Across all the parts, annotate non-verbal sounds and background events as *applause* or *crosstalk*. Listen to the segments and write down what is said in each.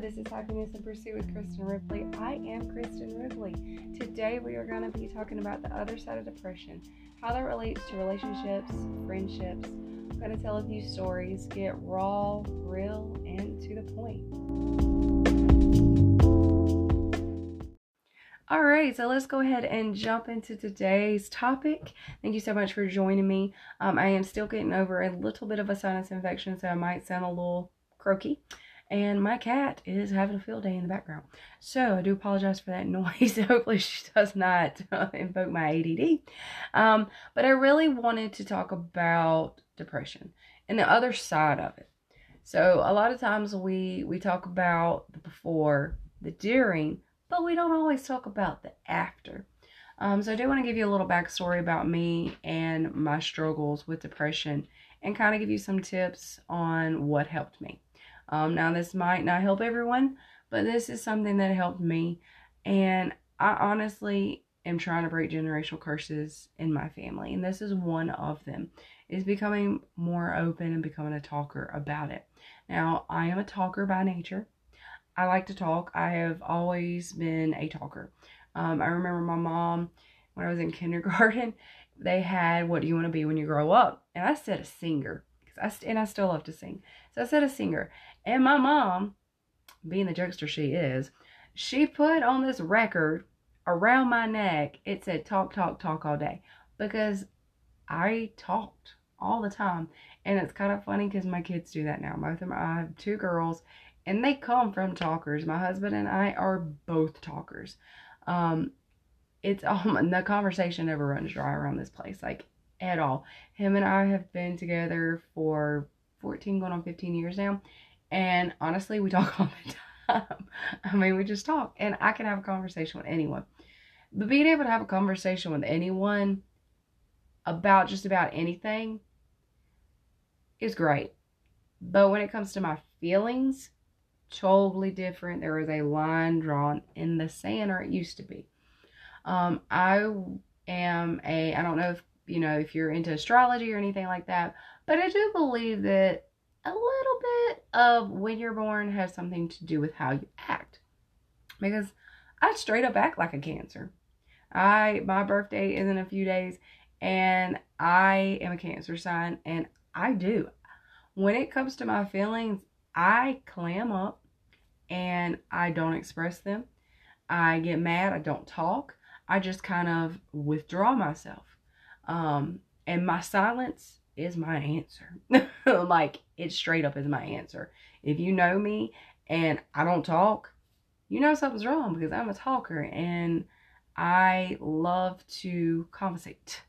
This is Happiness in Pursuit with Kristin Ripley. I am Kristin Ripley. Today we are going to be talking about the other side of depression, how that relates to relationships, friendships. I'm going to tell a few stories, get raw, real, and to the point. All right, so let's go ahead and jump into today's topic. Thank you so much for joining me. Um, I am still getting over a little bit of a sinus infection, so I might sound a little croaky and my cat is having a field day in the background. So I do apologize for that *laughs* noise. Hopefully she does not uh, invoke my ADD. Um, but I really wanted to talk about depression and the other side of it. So a lot of times we we talk about the before, the during, but we don't always talk about the after. Um, so I do want to give you a little backstory about me and my struggles with depression and kind of give you some tips on what helped me. Um, now, this might not help everyone, but this is something that helped me. And I honestly am trying to break generational curses in my family. And this is one of them, is becoming more open and becoming a talker about it. Now, I am a talker by nature. I like to talk. I have always been a talker. Um, I remember my mom, when I was in *laughs* kindergarten, they had, What do you want to be when you grow up? And I said, A singer. Because I, and I still love to sing. So I said, A singer. And my mom, being the jokester she is, she put on this record around my neck. It said talk, talk, talk all day because I talked all the time. And it's kind of funny because my kids do that now. Both of my, I have two girls and they come from talkers. My husband and I are both talkers. Um, it's *laughs* all the conversation never runs dry around this place, like at all. Him and I have been together for 14, going on 15 years now, and honestly, we talk *laughs* all the time. I mean, we just talk. And I can have a conversation with anyone. But being able to have a conversation with anyone about just about anything is great. But when it comes to my feelings, totally different. There is a line drawn in the sand, or it used to be. Um, I am a, I don't know if, you know, if you're into astrology or anything like that, but I do believe that a little bit of when you're born has something to do with how you act. Because I straight up act like a cancer. I my birthday is in a few days and I am a cancer sign and I do. When it comes to my feelings, I clam up and I don't express them. I get mad, I don't talk. I just kind of withdraw myself. Um, and my silence is my answer. *laughs* like it straight up is my answer. If you know me and I don't talk, you know something's wrong because I'm a talker and I love to conversate.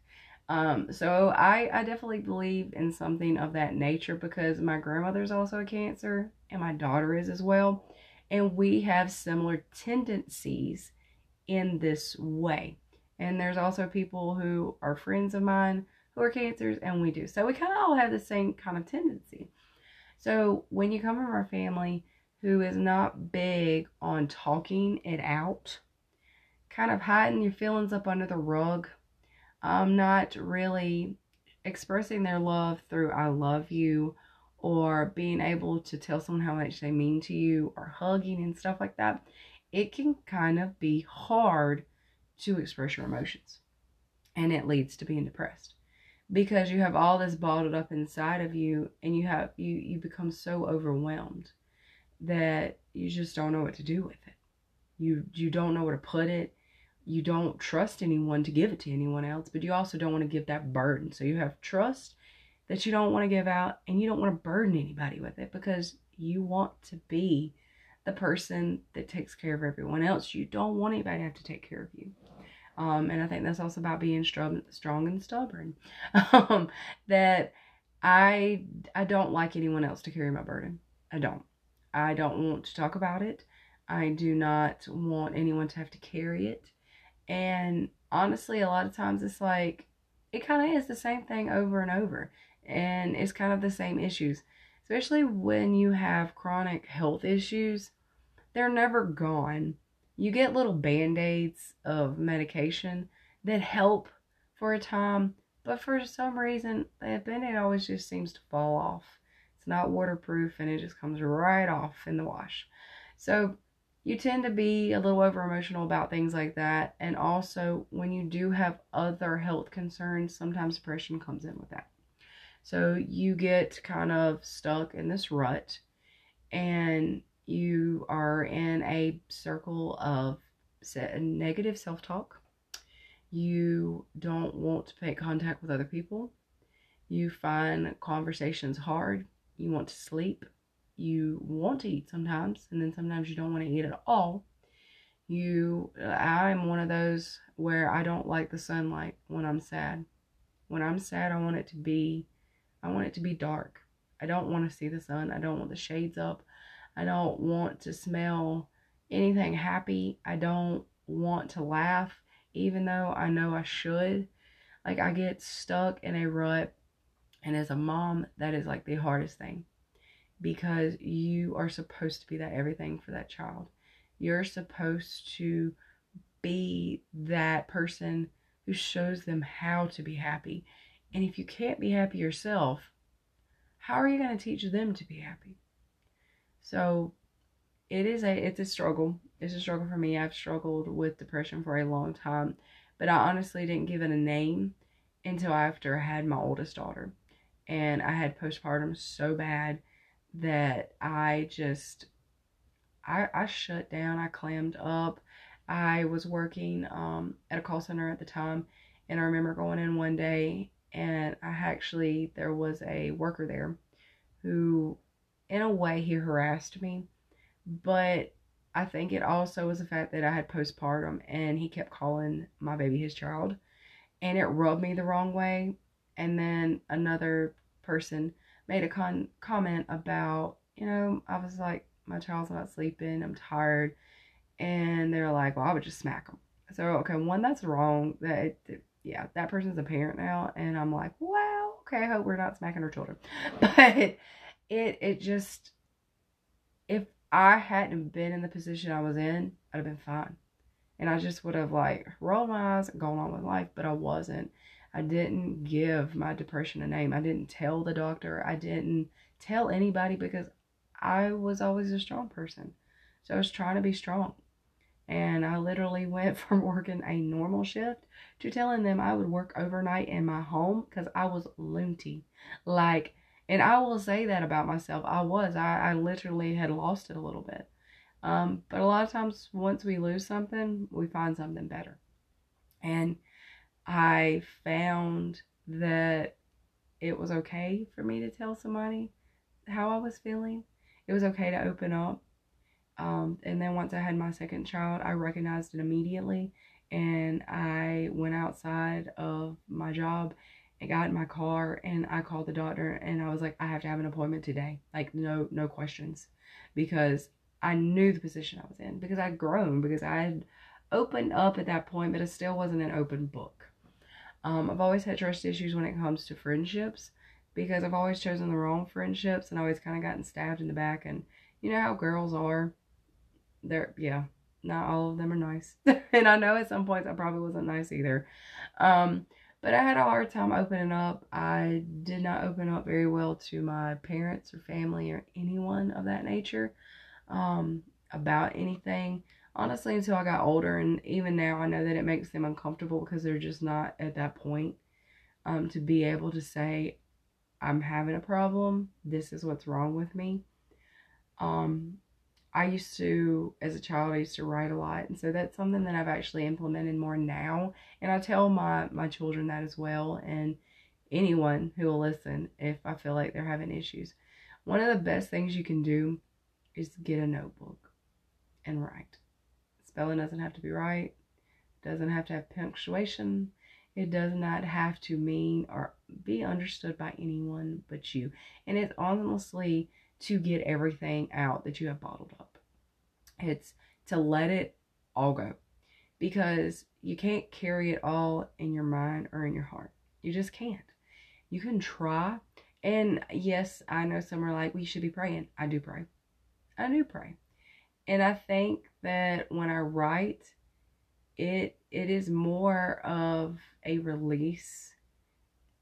Um, so I, I definitely believe in something of that nature because my grandmother's also a cancer and my daughter is as well. And we have similar tendencies in this way. And there's also people who are friends of mine are cancers, and we do. So we kind of all have the same kind of tendency. So when you come from a family who is not big on talking it out, kind of hiding your feelings up under the rug, um, not really expressing their love through I love you or being able to tell someone how much they mean to you or hugging and stuff like that, it can kind of be hard to express your emotions. And it leads to being depressed because you have all this bottled up inside of you and you have you you become so overwhelmed that you just don't know what to do with it. You you don't know where to put it. You don't trust anyone to give it to anyone else but you also don't want to give that burden. So you have trust that you don't want to give out and you don't want to burden anybody with it because you want to be the person that takes care of everyone else. You don't want anybody to have to take care of you um, and I think that's also about being strong, strong and stubborn. *laughs* Um, that I I don't like anyone else to carry my burden. I don't. I don't want to talk about it. I do not want anyone to have to carry it. And honestly, a lot of times it's like it kind of is the same thing over and over, and it's kind of the same issues. Especially when you have chronic health issues, they're never gone you get little band-aids of medication that help for a time but for some reason that band-aid always just seems to fall off it's not waterproof and it just comes right off in the wash So you tend to be a little over emotional about things like that. And also, when you do have other health concerns, sometimes depression comes in with that. So you get kind of stuck in this rut and you are in a circle of negative self talk. You don't want to make contact with other people. You find conversations hard. You want to sleep. You want to eat sometimes, and then sometimes you don't want to eat at all. You, I'm one of those where I don't like the sunlight when I'm sad. When I'm sad, I want it to be, I want it to be dark. I don't want to see the sun. I don't want the shades up. I don't want to smell anything happy. I don't want to laugh, even though I know I should. Like, I get stuck in a rut. And as a mom, that is like the hardest thing because you are supposed to be that everything for that child. You're supposed to be that person who shows them how to be happy. And if you can't be happy yourself, how are you going to teach them to be happy? So it is a it's a struggle. It's a struggle for me. I've struggled with depression for a long time, but I honestly didn't give it a name until after I had my oldest daughter. And I had postpartum so bad that I just I I shut down. I clammed up. I was working um, at a call center at the time, and I remember going in one day, and I actually there was a worker there who in a way, he harassed me. But I think it also was the fact that I had postpartum and he kept calling my baby his child. And it rubbed me the wrong way. And then another person made a con- comment about, you know, I was like, my child's not sleeping, I'm tired. And they're like, well, I would just smack him. So, okay, one, that's wrong. That, it, yeah, that person's a parent now. And I'm like, wow, okay, I hope we're not smacking our children. *laughs* But it it just if I hadn't been in the position I was in, I'd have been fine. And I just would have like rolled my eyes and gone on with life, but I wasn't. I didn't give my depression a name. I didn't tell the doctor. I didn't tell anybody because I was always a strong person. So I was trying to be strong. And I literally *laughs* went from working a normal shift to telling them I would work overnight in my home because I was loonty. Like and I will say that about myself. I was. I, I literally had lost it a little bit. Um, but a lot of times, once we lose something, we find something better. And I found that it was okay for me to tell somebody how I was feeling. It was okay to open up. Um, and then once I had my second child, I recognized it immediately. And I went outside of my job I got in my car and I called the doctor and I was like, I have to have an appointment today. Like no no questions. Because I knew the position I was in. Because I'd grown, because I had opened up at that point, but it still wasn't an open book. Um, I've always had trust issues when it comes to friendships because I've always chosen the wrong friendships and always kind of gotten stabbed in the back. And you know how girls are. They're, yeah, not all of them are nice. *laughs* and I know at some points I probably wasn't nice either. Um, but I had a hard time opening up. I did not open up very well to my parents or family or anyone of that nature um, about anything. Honestly, until I got older, and even now, I know that it makes them uncomfortable because they're just not at that point um, to be able to say, I'm having a problem. This is what's wrong with me. Um, I used to, as a child, I used to write a lot. And so that's something that I've actually implemented more now. And I tell my, my children that as well. And anyone who will listen if I feel like they're having issues. One of the best things you can do is get a notebook and write. Spelling doesn't have to be right. Doesn't have to have punctuation. It does not have to mean or be understood by anyone but you. And it's honestly to get everything out that you have bottled up. It's to let it all go because you can't carry it all in your mind or in your heart. You just can't. You can try. And yes, I know some are like, we should be praying. I do pray. I do pray. And I think that when I write, it it is more of a release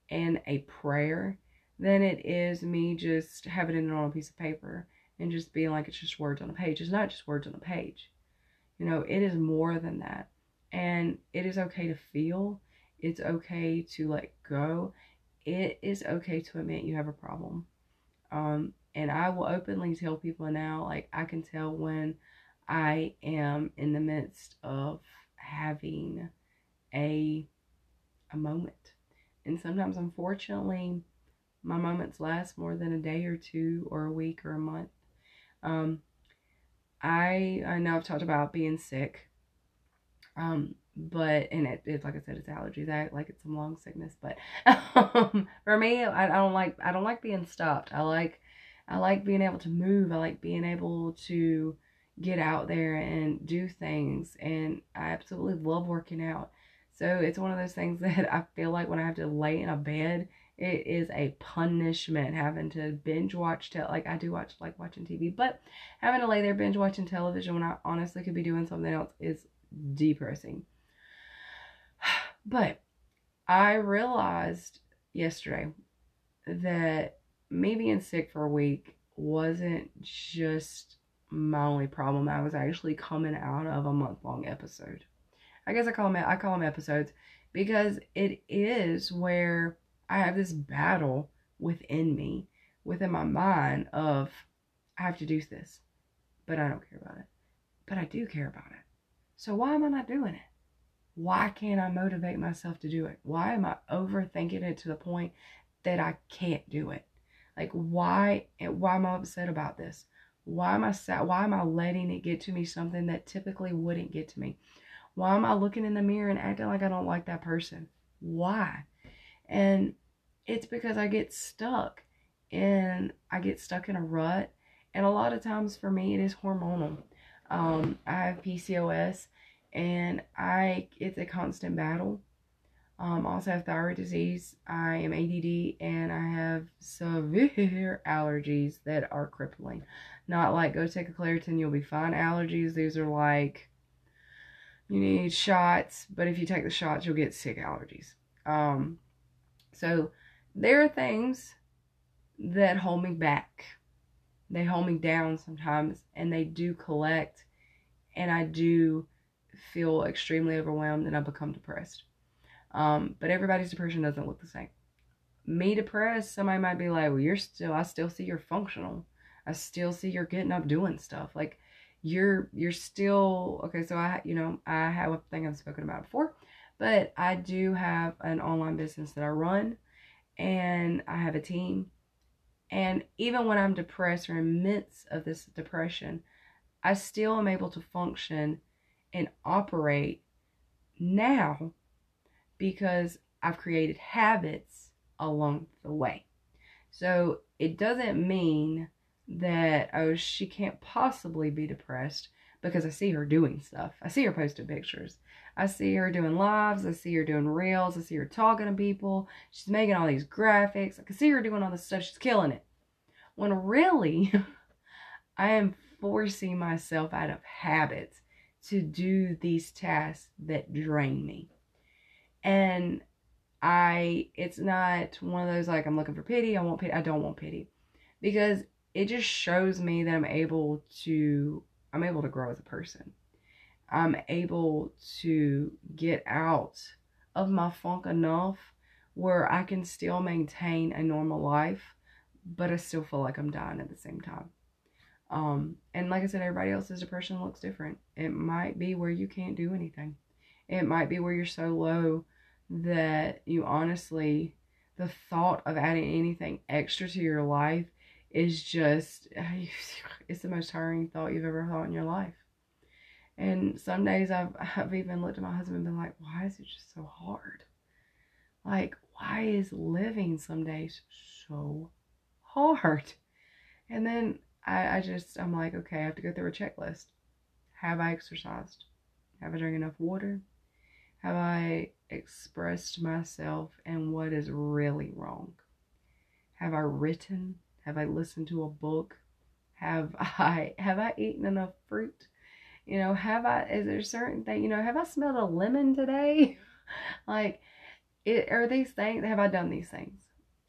and a prayer than it is me just having it on a piece of paper and just being like it's just words on a page. It's not just words on a page. You know, it is more than that. And it is okay to feel. It's okay to let go. It is okay to admit you have a problem. Um, and I will openly tell people now, like I can tell when I am in the midst of having a a moment. And sometimes unfortunately my moments last more than a day or two or a week or a month. Um, I I know I've talked about being sick. Um, but and it, it's like I said, it's allergies. I like it's some long sickness, but *laughs* um, for me, I, I don't like I don't like being stopped. I like I like being able to move. I like being able to get out there and do things, and I absolutely love working out. So it's one of those things *laughs* that I feel like when I have to lay in a bed it is a punishment having to binge watch like I do watch like watching TV, but having to lay there binge watching television when I honestly could be doing something else is depressing. *sighs* But I realized yesterday that me being sick for a week wasn't just my only problem. I was actually coming out of a month long episode. I guess I call them I call them episodes because it is where I have this battle within me, within my mind of I have to do this, but I don't care about it. But I do care about it. So why am I not doing it? Why can't I motivate myself to do it? Why am I overthinking it to the point that I can't do it? Like why why am I upset about this? Why am I sad? Why am I letting it get to me something that typically wouldn't get to me? Why am I looking in the mirror and acting like I don't like that person? Why? And it's because I get stuck and I get stuck in a rut. And a lot of times for me, it is hormonal. Um, I have PCOS and I, it's a constant battle. Um, I also have thyroid disease. I am ADD and I have severe allergies that are crippling. Not like go take a Claritin, you'll be fine. Allergies, these are like you need shots, but if you take the shots, you'll get sick allergies. Um, so there are things that hold me back. They hold me down sometimes, and they do collect, and I do feel extremely overwhelmed and I become depressed. Um, but everybody's depression doesn't look the same. Me depressed, somebody might be like, well, you're still, I still see you're functional. I still see you're getting up doing stuff. Like, you're, you're still, okay, so I, you know, I have a thing I've spoken about before, but I do have an online business that I run and I have a team. And even when I'm depressed or in midst of this depression, I still am able to function and operate now because I've created habits along the way. So it doesn't mean that, oh, she can't possibly be depressed because I see her doing stuff. I see her posting pictures. I see her doing lives. I see her doing reels. I see her talking to people. She's making all these graphics. I can see her doing all this stuff. She's killing it. When really, *laughs* I am forcing myself out of habits to do these tasks that drain me. And I, it's not one of those like, I'm looking for pity. I want pity. I don't want pity because it just shows me that I'm able to, I'm able to grow as a person. I'm able to get out of my funk enough where I can still maintain a normal life, but I still feel like I'm dying at the same time. Um, and like I said, everybody else's depression looks different. It might be where you can't do anything. It might be where you're so low that you honestly, the thought of adding anything extra to your life is just, *sighs* it's the most tiring thought you've ever thought in your life. And some days I've, *laughs* I've even looked at my husband and been like, why is it just so hard? Like, why is living some days so hard? And then I, I just, I'm like, okay, I have to go through a checklist. Have I exercised? Have I drank enough water? Have I expressed myself and what is really wrong? Have I written? Have I listened to a book? Have *laughs* I have I eaten enough fruit? You know, have I, is there certain thing, you know, have I smelled a lemon today? *laughs* like, it, are these things, have I done these things?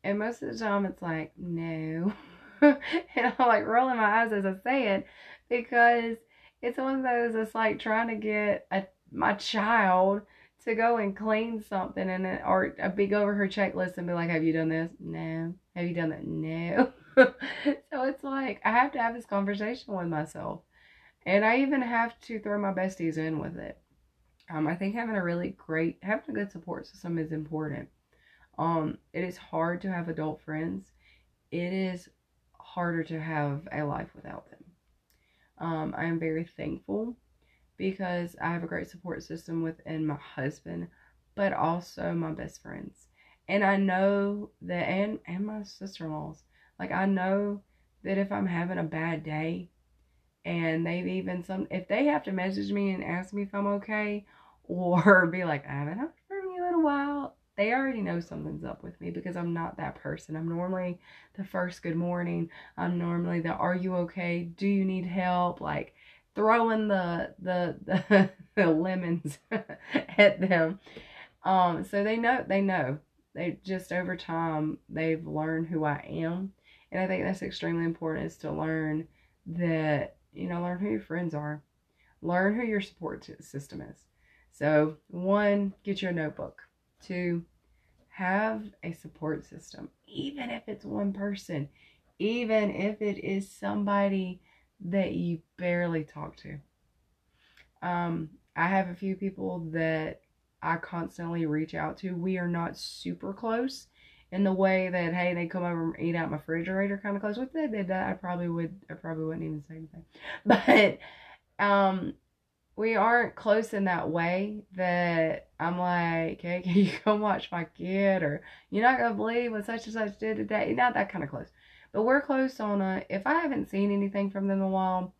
And most of the time it's like, no. *laughs* and I'm like rolling my eyes as I say it because it's one of those it's like trying to get a, my child to go and clean something and or uh, a big over her checklist and be like, Have you done this? No. Have you done that? No. *laughs* so it's like I have to have this conversation with myself. And I even have to throw my besties in with it. Um, I think having a really great, having a good support system is important. Um, it is hard to have adult friends. It is harder to have a life without them. Um, I am very thankful because I have a great support system within my husband, but also my best friends. And I know that, and, and my sister in laws, like, I know that if I'm having a bad day, and they've even some if they have to message me and ask me if I'm okay or *laughs* be like I haven't heard from you in a while they already know something's up with me because I'm not that person. I'm normally the first good morning. I'm normally the are you okay? Do you need help? Like throwing the the the, *laughs* the lemons *laughs* at them. Um so they know they know. They just over time they've learned who I am. And I think that's extremely important is to learn that you know, learn who your friends are, learn who your support system is. So, one, get your notebook. Two, have a support system, even if it's one person, even if it is somebody that you barely talk to. Um, I have a few people that I constantly reach out to. We are not super close in the way that hey they come over and eat out my refrigerator kind of close. If they did that, I probably would. I probably wouldn't even say anything. *laughs* But um, we aren't close in that way that I'm like, hey, *laughs* can you come watch my kid? Or you're not gonna believe what such and such did today. Not that kind of close, but we're close on a. If I haven't seen anything from them in a while,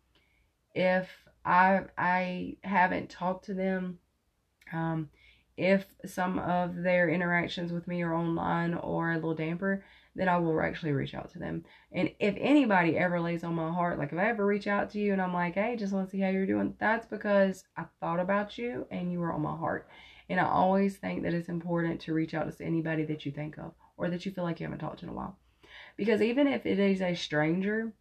if I I haven't talked to them, um, if some of their interactions with me are online or a little damper, then I will actually reach out to them. And if anybody ever lays on my heart, like if I ever reach out to you and I'm like, hey, just want to see how you're doing, that's because I thought about you and you were on my heart. And I always think that it's important to reach out to anybody that you think of or that you feel like you haven't talked to in a while. Because even if it is a stranger,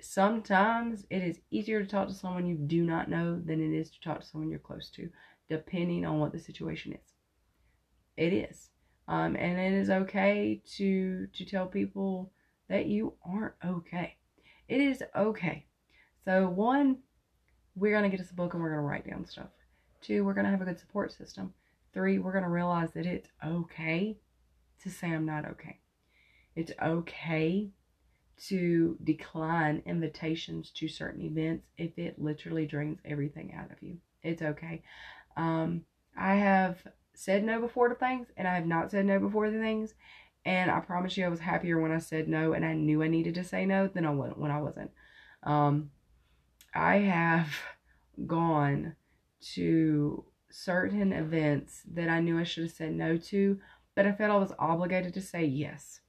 sometimes it is easier to talk to someone you do not know than it is to talk to someone you're close to depending on what the situation is. It is. Um, and it is okay to to tell people that you aren't okay. It is okay. So one, we're gonna get us a book and we're gonna write down stuff. Two, we're gonna have a good support system. Three, we're gonna realize that it's okay to say I'm not okay. It's okay to decline invitations to certain events if it literally drains everything out of you. It's okay. Um, I have said no before to things, and I have not said no before to things. And I promise you, I was happier when I said no, and I knew I needed to say no than I went when I wasn't. Um, I have *laughs* gone to certain events that I knew I should have said no to, but I felt I was obligated to say yes.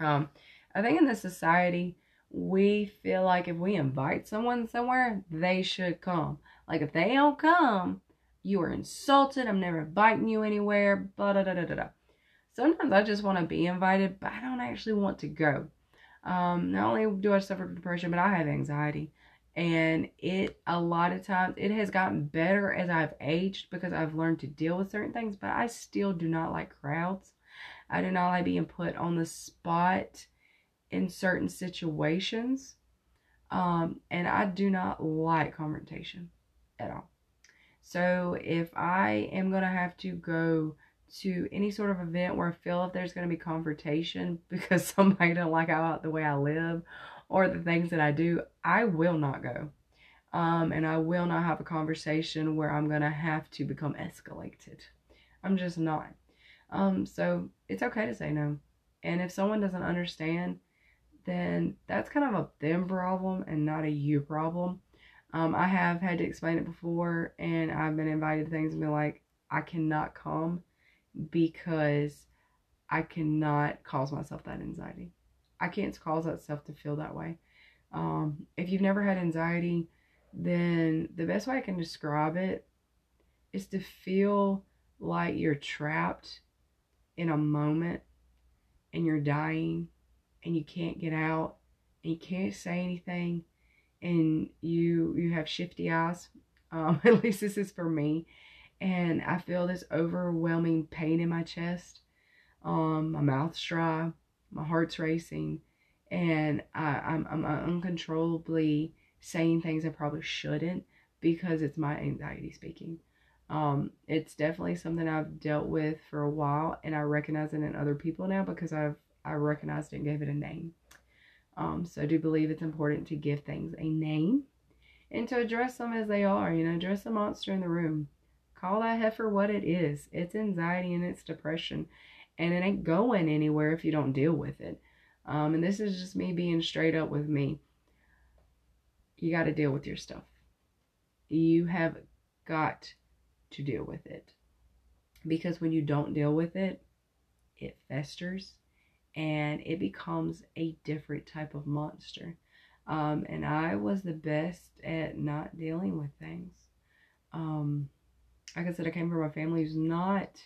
Um, I think in this society, we feel like if we invite someone somewhere, they should come. Like if they don't come, you are insulted. I'm never inviting you anywhere. Blah, da, da, da, da, da. Sometimes I just want to be invited, but I don't actually want to go. Um, not only do I suffer from depression, but I have anxiety. And it, a lot of times, it has gotten better as I've aged because I've learned to deal with certain things, but I still do not like crowds. I do not like being put on the spot in certain situations. Um, and I do not like confrontation at all. So if I am going to have to go to any sort of event where I feel if there's going to be confrontation *laughs* because somebody don't like how the way I live or the things that I do, I will not go. Um, and I will not have a conversation where I'm going to have to become escalated. I'm just not. Um, so it's okay to say no. And if someone doesn't understand, then that's kind of a them problem and not a you problem. Um, I have had to explain it before, and I've been invited to things and been like, I cannot come because I cannot cause myself that anxiety. I can't cause that stuff to feel that way. Um, if you've never had anxiety, then the best way I can describe it is to feel like you're trapped in a moment and you're dying and you can't get out and you can't say anything and you you have shifty eyes. Um, *laughs* at least this is for me. And i feel this overwhelming pain in my chest. Um, my mouth's dry. My heart's racing. And I, I'm, I'm uncontrollably saying things i probably shouldn't because it's my anxiety speaking. Um, it's definitely something I've dealt with for a while, and I recognize it in other people now because I've I recognized it and gave it a name. Um, so I do believe it's important to give things a name and to address them as they are. You know, address the monster in the room. Call that heifer what it is. It's anxiety and it's depression, and it ain't going anywhere if you don't deal with it. Um, and this is just me being straight up with me. You got to deal with your stuff. You have got to deal with it. Because when you don't deal with it, it festers and it becomes a different type of monster. Um, and I was the best at not dealing with things. Um, like I said, I came from a family who's not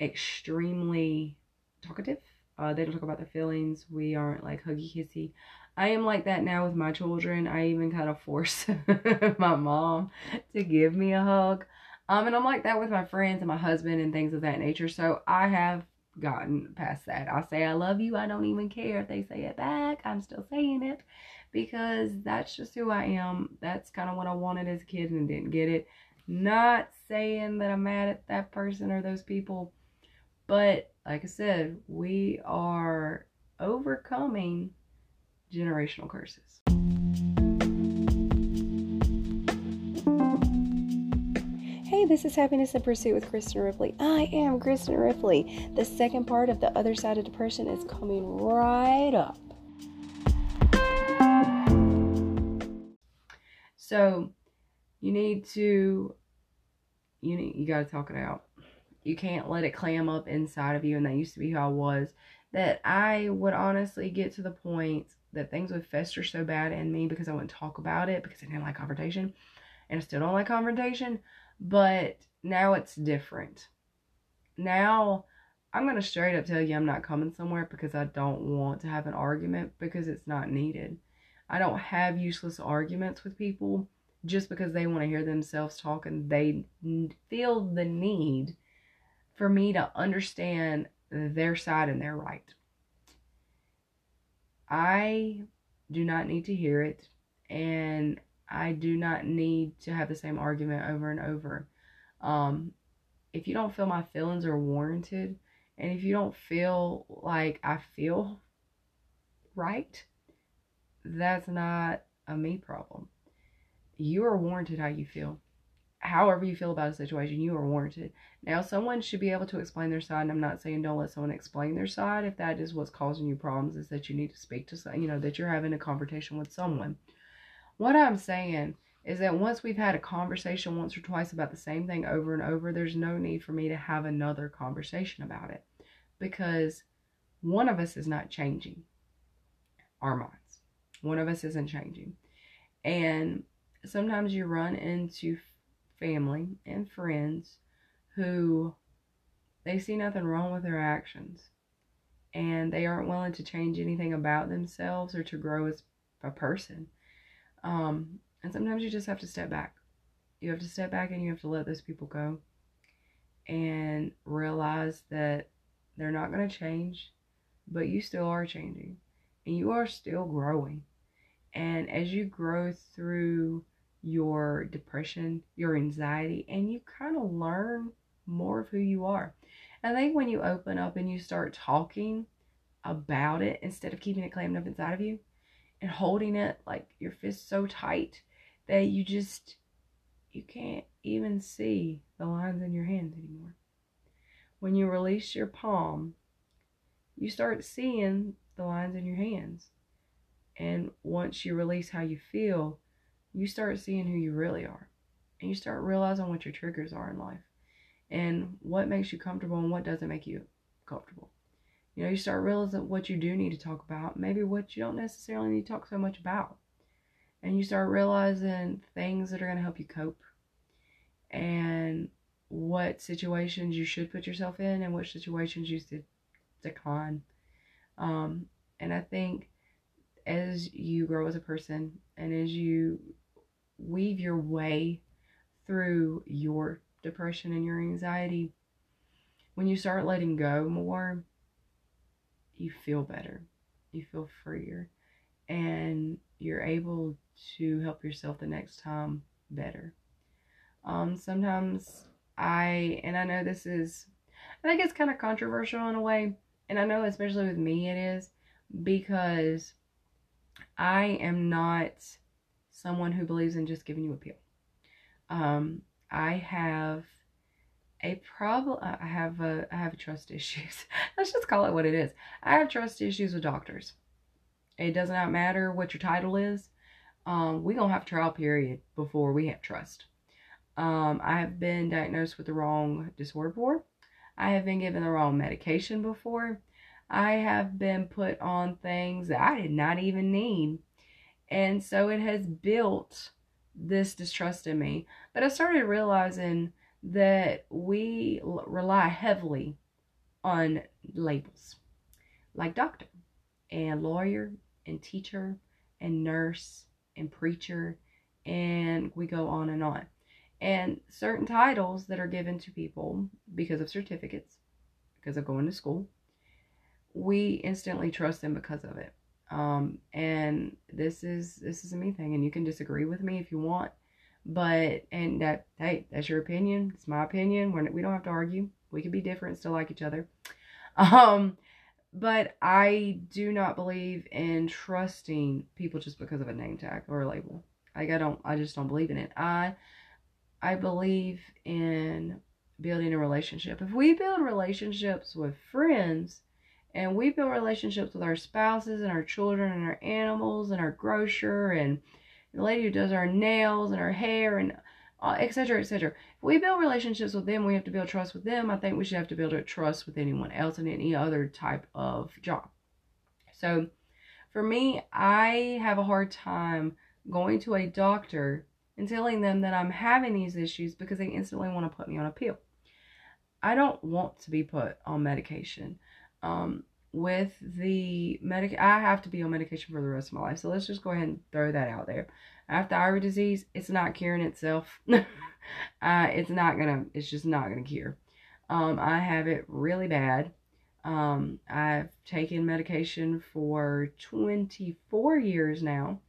extremely talkative. Uh, they don't talk about their feelings. We aren't like huggy kissy. I am like that now with my children. I even kind of force *laughs* my mom to give me a hug. Um, and I'm like that with my friends and my husband and things of that nature. So I have gotten past that. I say I love you. I don't even care if they say it back. I'm still saying it because that's just who I am. That's kind of what I wanted as a kid and didn't get it. Not saying that I'm mad at that person or those people, but like I said, we are overcoming generational curses. Hey, this is Happiness in Pursuit with Kristin Ripley. I am Kristin Ripley. The second part of The Other Side of Depression is coming right up. So, you need to you need you got to talk it out. You can't let it clam up inside of you and that used to be who I was that I would honestly get to the point that things would fester so bad in me because I wouldn't talk about it because I didn't like confrontation and I still don't like confrontation but now it's different. Now I'm going to straight up tell you I'm not coming somewhere because I don't want to have an argument because it's not needed. I don't have useless arguments with people just because they want to hear themselves talk and they feel the need for me to understand their side and their right. I do not need to hear it and I do not need to have the same argument over and over. Um, if you don't feel my feelings are warranted, and if you don't feel like I feel right, that's not a me problem. You are warranted how you feel. However, you feel about a situation, you are warranted. Now, someone should be able to explain their side, and I'm not saying don't let someone explain their side. If that is what's causing you problems, is that you need to speak to, you know, that you're having a conversation with someone. What I'm saying is that once we've had a conversation once or twice about the same thing over and over, there's no need for me to have another conversation about it because one of us is not changing our minds. One of us isn't changing. And sometimes you run into family and friends who they see nothing wrong with their actions and they aren't willing to change anything about themselves or to grow as a person. Um, and sometimes you just have to step back. You have to step back and you have to let those people go and realize that they're not going to change, but you still are changing and you are still growing. And as you grow through your depression, your anxiety, and you kind of learn more of who you are. I think when you open up and you start talking about it instead of keeping it clammed up inside of you, and holding it like your fist so tight that you just you can't even see the lines in your hands anymore. When you release your palm, you start seeing the lines in your hands. And once you release how you feel, you start seeing who you really are. And you start realizing what your triggers are in life and what makes you comfortable and what doesn't make you comfortable. You know, you start realizing what you do need to talk about, maybe what you don't necessarily need to talk so much about. And you start realizing things that are going to help you cope and what situations you should put yourself in and which situations you should decline. Um, And I think as you grow as a person and as you weave your way through your depression and your anxiety, when you start letting go more, you feel better. You feel freer. And you're able to help yourself the next time better. Um, sometimes I, and I know this is, I think it's kind of controversial in a way. And I know, especially with me, it is because I am not someone who believes in just giving you a pill. Um, I have a problem. I have a I have trust *laughs* issues. Let's just call it what it is. I have trust issues with doctors. It does not matter what your title is. Um, we gonna have trial period before we have trust. Um, I have been diagnosed with the wrong disorder before. I have been given the wrong medication before. I have been put on things that I did not even need. And so it has built this distrust in me. But I started realizing that we rely heavily on labels like doctor and lawyer and teacher and nurse and preacher and we go on and on. And certain titles that are given to people because of certificates because of going to school we instantly trust them because of it. Um, and this is this is a me thing and you can disagree with me if you want but and that hey that's your opinion. It's my opinion. We're, we don't have to argue. We can be different still like each other. *laughs* Um but i do not believe in trusting people just because of a name tag or a label. Like i don't i just don't believe in it. I i believe in building a relationship. If we build relationships with friends and we build relationships with our spouses and our children and our animals and our grocer and the lady who does our nails and our hair and etc uh, etc if we build relationships with them we have to build trust with them. I think we should have to build a trust with anyone else in any other type of job. So for me i have a hard time going to a doctor and telling them that i'm having these issues because they instantly want to put me on a pill. I don't want to be put on medication. Um, with the medic I have to be on medication for the rest of my life. So let's just go ahead and throw that out there. I have thyroid disease. It's not curing itself. *laughs* uh, it's not gonna. It's just not gonna cure. Um, I have it really bad. Um, I've taken medication for 24 years now.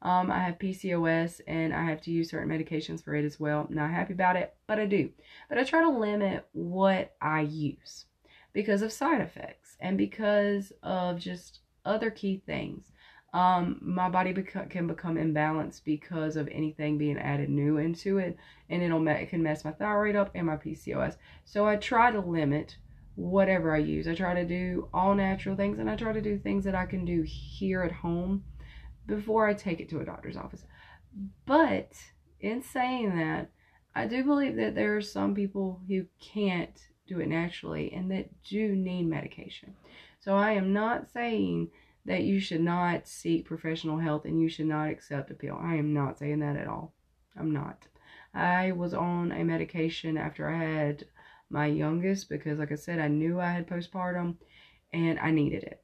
Um, I have PCOS and I have to use certain medications for it as well. Not happy about it, but I do. But I try to limit what I use because of side effects and because of just other key things. Um, my body beca- can become imbalanced because of anything being added new into it, and it'll me- it can mess my thyroid up and my PCOS. So I try to limit whatever I use. I try to do all natural things, and I try to do things that I can do here at home before I take it to a doctor's office. But in saying that, I do believe that there are some people who can't do it naturally and that do need medication. So I am not saying that you should not seek professional help and you should not accept a pill. I am not saying that at all. I'm not. I was on a medication after I had my youngest because, like I said, I knew I had postpartum and I needed it.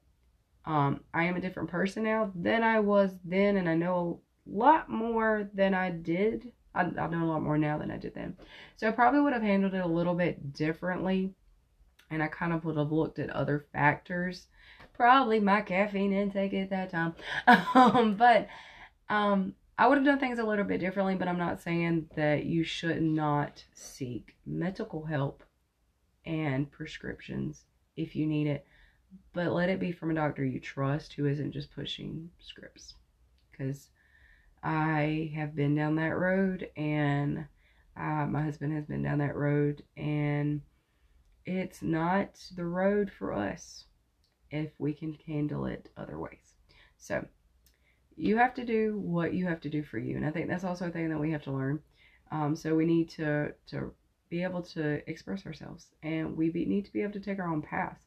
Um, I am a different person now than I was then, and I know a lot more than I did I, I know a lot more now than I did then. So I probably would have handled it a little bit differently. And I kind of would have looked at other factors. Probably my caffeine intake at that time. *laughs* um, but um, I would have done things a little bit differently, but I'm not saying that you should not seek medical help and prescriptions if you need it. But let it be from a doctor you trust who isn't just pushing scripts. Because I have been down that road, and uh, my husband has been down that road, and it's not the road for us if we can handle it other ways. So, you have to do what you have to do for you, and I think that's also a thing that we have to learn. Um, so we need to to be able to express ourselves, and we be, need to be able to take our own path.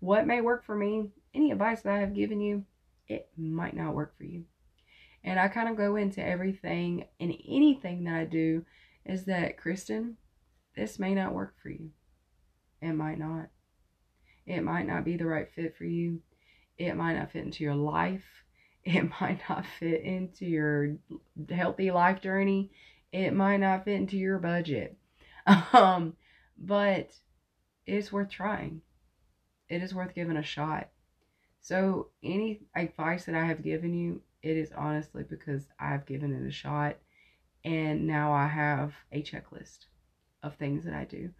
What may work for me, any advice that I have given you, it might not work for you. And I kind of go into everything and anything that I do is that, Kristin, this may not work for you. It might not. It might not be the right fit for you. it might not fit into your life. *laughs* It might not fit into your healthy life journey. It might not fit into your budget. *laughs* Um, but it's worth trying. It is worth giving a shot. So, any advice that I have given you, it is honestly because I've given it a shot and now I have a checklist of things that I do.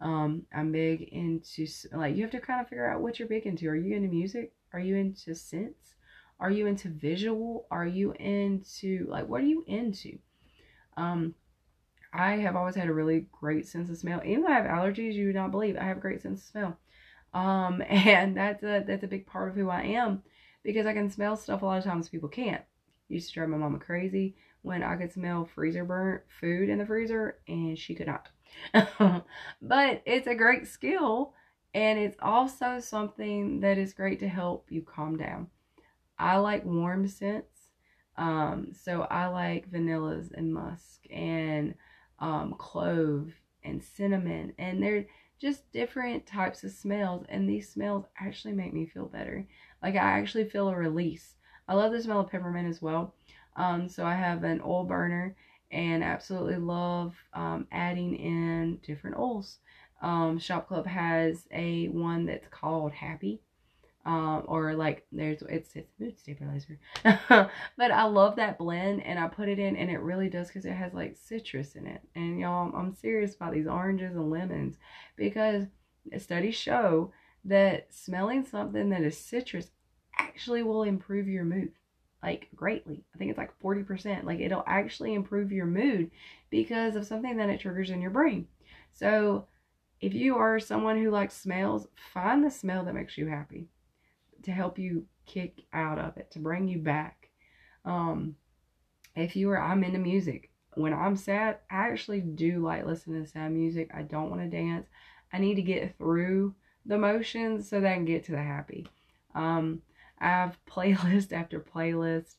Um, I'm big into like you have to kind of figure out what you're big into. Are you into music? Are you into sense? Are you into visual? Are you into like what are you into? Um, I have always had a really great sense of smell. Even though I have allergies, you would not believe I have a great sense of smell. Um, *laughs* and that's a that's a big part of who I am because I can smell stuff a lot of times people can't. Used to drive my mama crazy when I could smell freezer burnt food in the freezer and she could not. *laughs* but it's a great skill and it's also something that is great to help you calm down. I like warm scents. Um, so I like vanillas and musk and um, clove and cinnamon and they're just different types of smells and these smells actually make me feel better. Like I actually feel a release. I love the smell of peppermint as well. Um, so I have an oil burner and absolutely love um, adding in different oils. Um, Shop Club has a one that's called Happy. Um, or like there's it's it's mood stabilizer *laughs* but i love that blend and i put it in and it really does because it has like citrus in it and y'all I'm, I'm serious about these oranges and lemons because studies show that smelling something that is citrus actually will improve your mood like greatly. I think it's like 40%. Like it'll actually improve your mood because of something that it triggers in your brain. So if you are someone who likes smells, find the smell that makes you happy to help you kick out of it, to bring you back. Um, if you are, I'm into music. When I'm sad, I actually do like listening to sad music. I don't want to dance. I need to get through the motions so that I can get to the happy. Um, I have *laughs* playlist after playlist,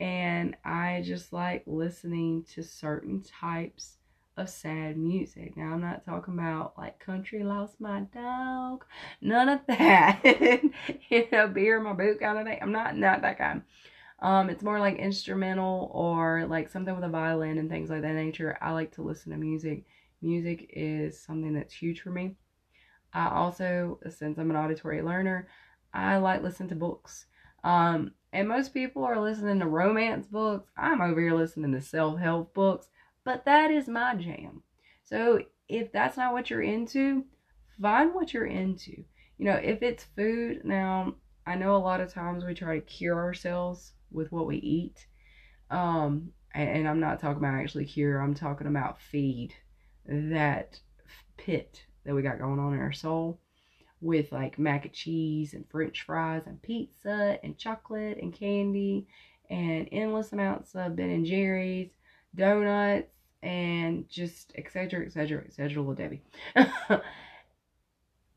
and I just like listening to certain types of sad music. Now, I'm not talking about like country lost my dog, none of that. *laughs* you know, beer in my boot kind of thing. I'm not not that kind. Um, it's more like instrumental or like something with a violin and things like that nature. I like to listen to music. Music is something that's huge for me. I also, since I'm an auditory learner, I like listening to books. Um, and most people are listening to romance books. I'm over here listening to self help books, but that is my jam. So if that's not what you're into, find what you're into. You know, if it's food, now I know a lot of times we try to cure ourselves with what we eat. Um, and, and I'm not talking about actually cure, I'm talking about feed that pit that we got going on in our soul with like mac and cheese and french fries and pizza and chocolate and candy and endless amounts of Ben and Jerry's, donuts, and just etc. etc. etc. Little Debbie. *laughs*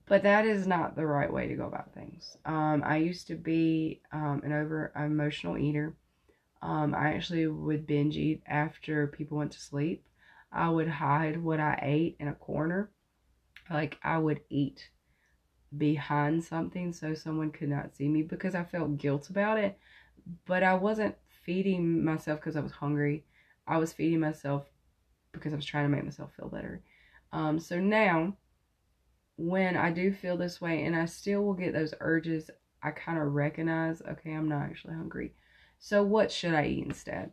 but that is not the right way to go about things. Um, I used to be um, an over emotional eater. Um, I actually would binge eat after people went to sleep. I would hide what I ate in a corner. Like I would eat behind something so someone could not see me because I felt guilt about it. But I wasn't feeding myself because I was hungry. I was feeding myself because I was trying to make myself feel better. Um, so now, when I do feel this way and I still will get those urges, I kind of recognize, okay, I'm not actually hungry. So what should I eat instead?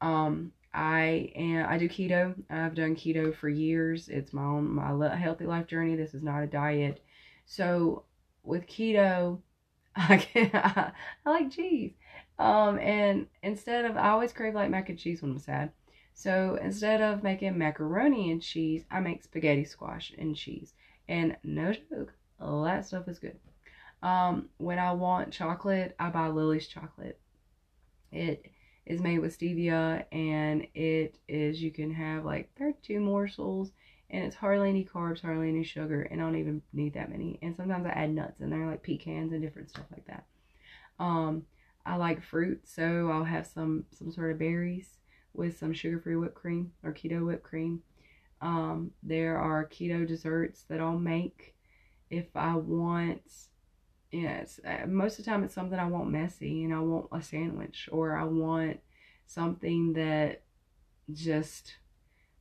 Um, I am I do keto. I've done keto for years. It's my own my healthy life journey. This is not a diet. So with keto, *laughs* I can, I, like cheese. Um, and instead of, I always crave like mac and cheese when I'm sad. So instead of making macaroni and cheese, I make spaghetti squash and cheese. And no joke, all that stuff is good. Um, when I want chocolate, I buy Lily's chocolate. It is made with stevia and it is, you can have like 32 morsels and it's hardly any carbs, hardly any sugar, and I don't even need that many. And sometimes I add nuts in there, like pecans and different stuff like that. Um, I like fruit, so I'll have some some sort of berries with some sugar-free whipped cream or keto whipped cream. Um, there are keto desserts that I'll make if I want yeah, it's, uh, most of the time it's something I want messy and I want a sandwich or I want something that just,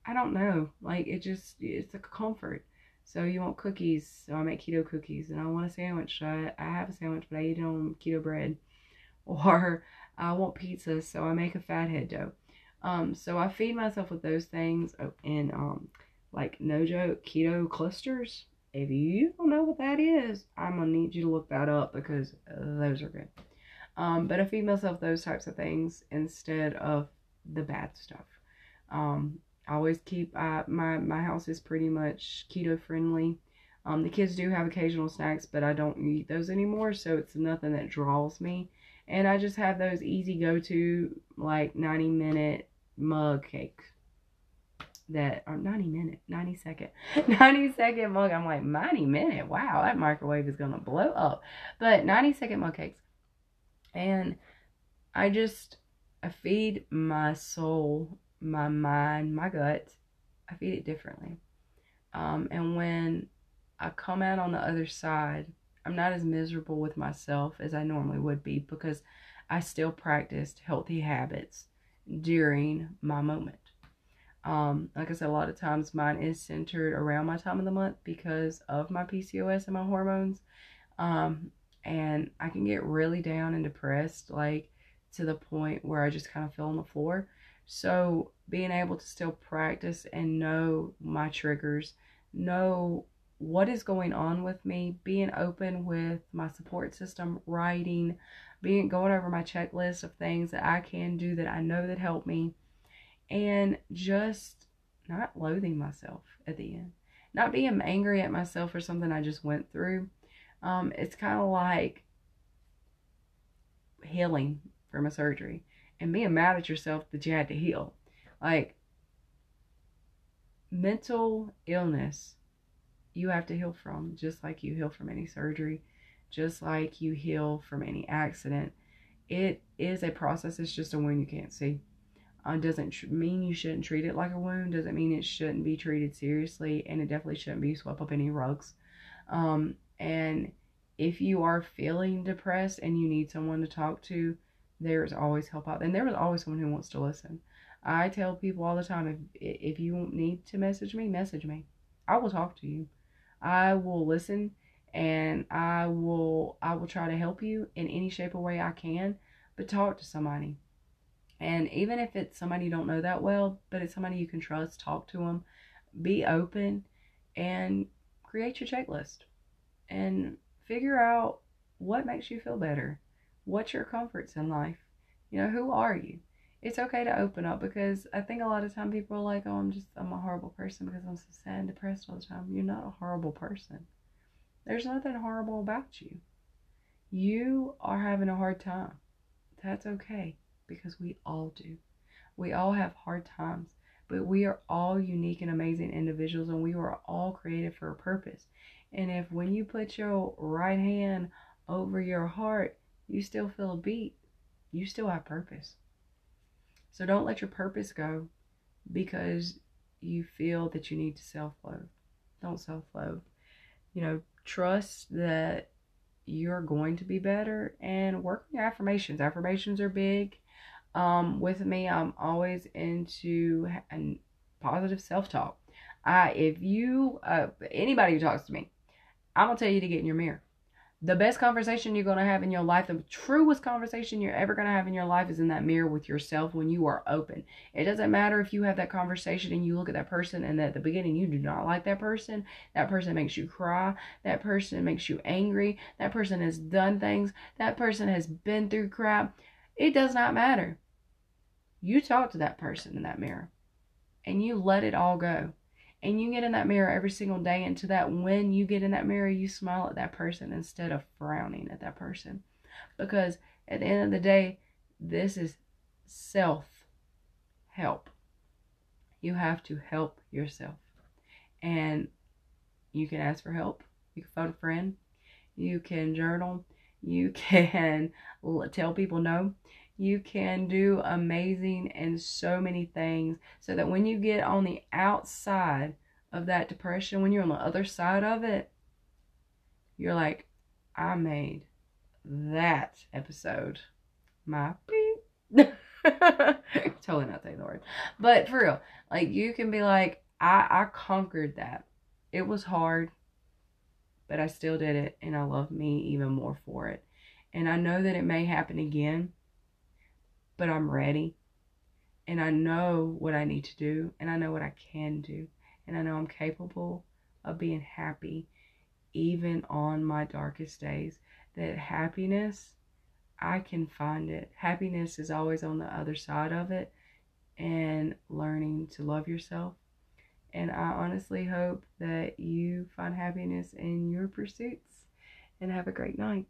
I don't know, like it just, it's a comfort. So you want cookies, so I make keto cookies and I want a sandwich. So I, I have a sandwich, but I eat it on keto bread. *laughs* Or I want pizza, so I make a fathead dough. Um, so I feed myself with those things oh, and um, like no joke keto clusters. If you don't know what that is, I'm gonna need you to look that up because those are good. Um, but I feed myself those types of things instead of the bad stuff. Um, I always keep uh, my my house is pretty much keto friendly. Um, the kids do have occasional snacks, but I don't eat those anymore, so it's nothing that draws me. And I just have those easy go to like 90 minute mug cakes that are 90 minute, 90 second, *laughs* 90 second mug. I'm like, 90 minute. Wow, that microwave is going to blow up. But 90 second mug cakes. And I just, I feed my soul, my mind, my gut. I feed it differently. Um, and when I come out on the other side, I'm not as miserable with myself as I normally would be because I still practiced healthy habits during my moment. Um, like I said, a lot of times mine is centered around my time of the month because of my PCOS and my hormones. Um, and I can get really down and depressed, like to the point where I just kind of feel on the floor. So being able to still practice and know my triggers, know what is going on with me, being open with my support system, writing, being going over my checklist of things that I can do that I know that help me and just not loathing myself at the end. Not being angry at myself for something I just went through. Um, it's kind of like healing from a surgery and being mad at yourself that you had to heal. Like mental illness, you have to heal from, just like you heal from any surgery, just like you heal from any accident. It is a process, it's just a wound you can't see uh, doesn't tr- mean you shouldn't treat it like a wound doesn't mean it shouldn't be treated seriously and it definitely shouldn't be swept up any rugs. Um, and if you are feeling depressed and you need someone to talk to there's always help out and there is always someone who wants to listen. I tell people all the time if if you need to message me message me. I will talk to you. I will listen and i will i will try to help you in any shape or way i can but talk to somebody and even if it's somebody you don't know that well, but it's somebody you can trust, talk to them, be open, and create your checklist and figure out what makes you feel better. What's your comforts in life? You know, who are you? It's okay to open up because I think a lot of time people are like, oh, I'm just, I'm a horrible person because I'm so sad and depressed all the time. You're not a horrible person. There's nothing horrible about you. You are having a hard time. That's okay because we all do. We all have hard times, but we are all unique and amazing individuals and we were all created for a purpose. And if when you put your right hand over your heart, you still feel a beat, you still have purpose. So don't let your purpose go because you feel that you need to self love. Don't self love. You know, trust that you're going to be better and work on your affirmations. Affirmations are big. Um, with me, I'm always into and positive self-talk. I, if you, uh, anybody who talks to me, I'm gonna tell you to get in your mirror. The best conversation you're gonna have in your life, the truest conversation you're ever gonna have in your life, is in that mirror with yourself when you are open. It doesn't matter if you have that conversation and you look at that person and at the beginning you do not like that person. That person makes you cry. That person makes you angry. That person has done things. That person has been through crap it does not matter. You talk to that person in that mirror and you let it all go. And you get in that mirror every single day, and to that, when you get in that mirror, you smile at that person instead of frowning at that person. Because at the end of the day, this is self help. You have to help yourself. And you can ask for help. You can phone a friend. You can journal. You *laughs* can tell people no. You can do amazing and so many things so that when you get on the outside of that depression, when you're on the other side of it, you're like, I made that episode my beep. *laughs* totally not saying the word. But for real, like you can be like, I, I conquered that. It was hard, but I still did it and I love me even more for it. And I know that it may happen again, but I'm ready. And I know what I need to do and I know what I can do. And I know I'm capable of being happy even on my darkest days. That happiness, I can find it. Happiness is always on the other side of it and learning to love yourself. And I honestly hope that you find happiness in your pursuits and have a great night.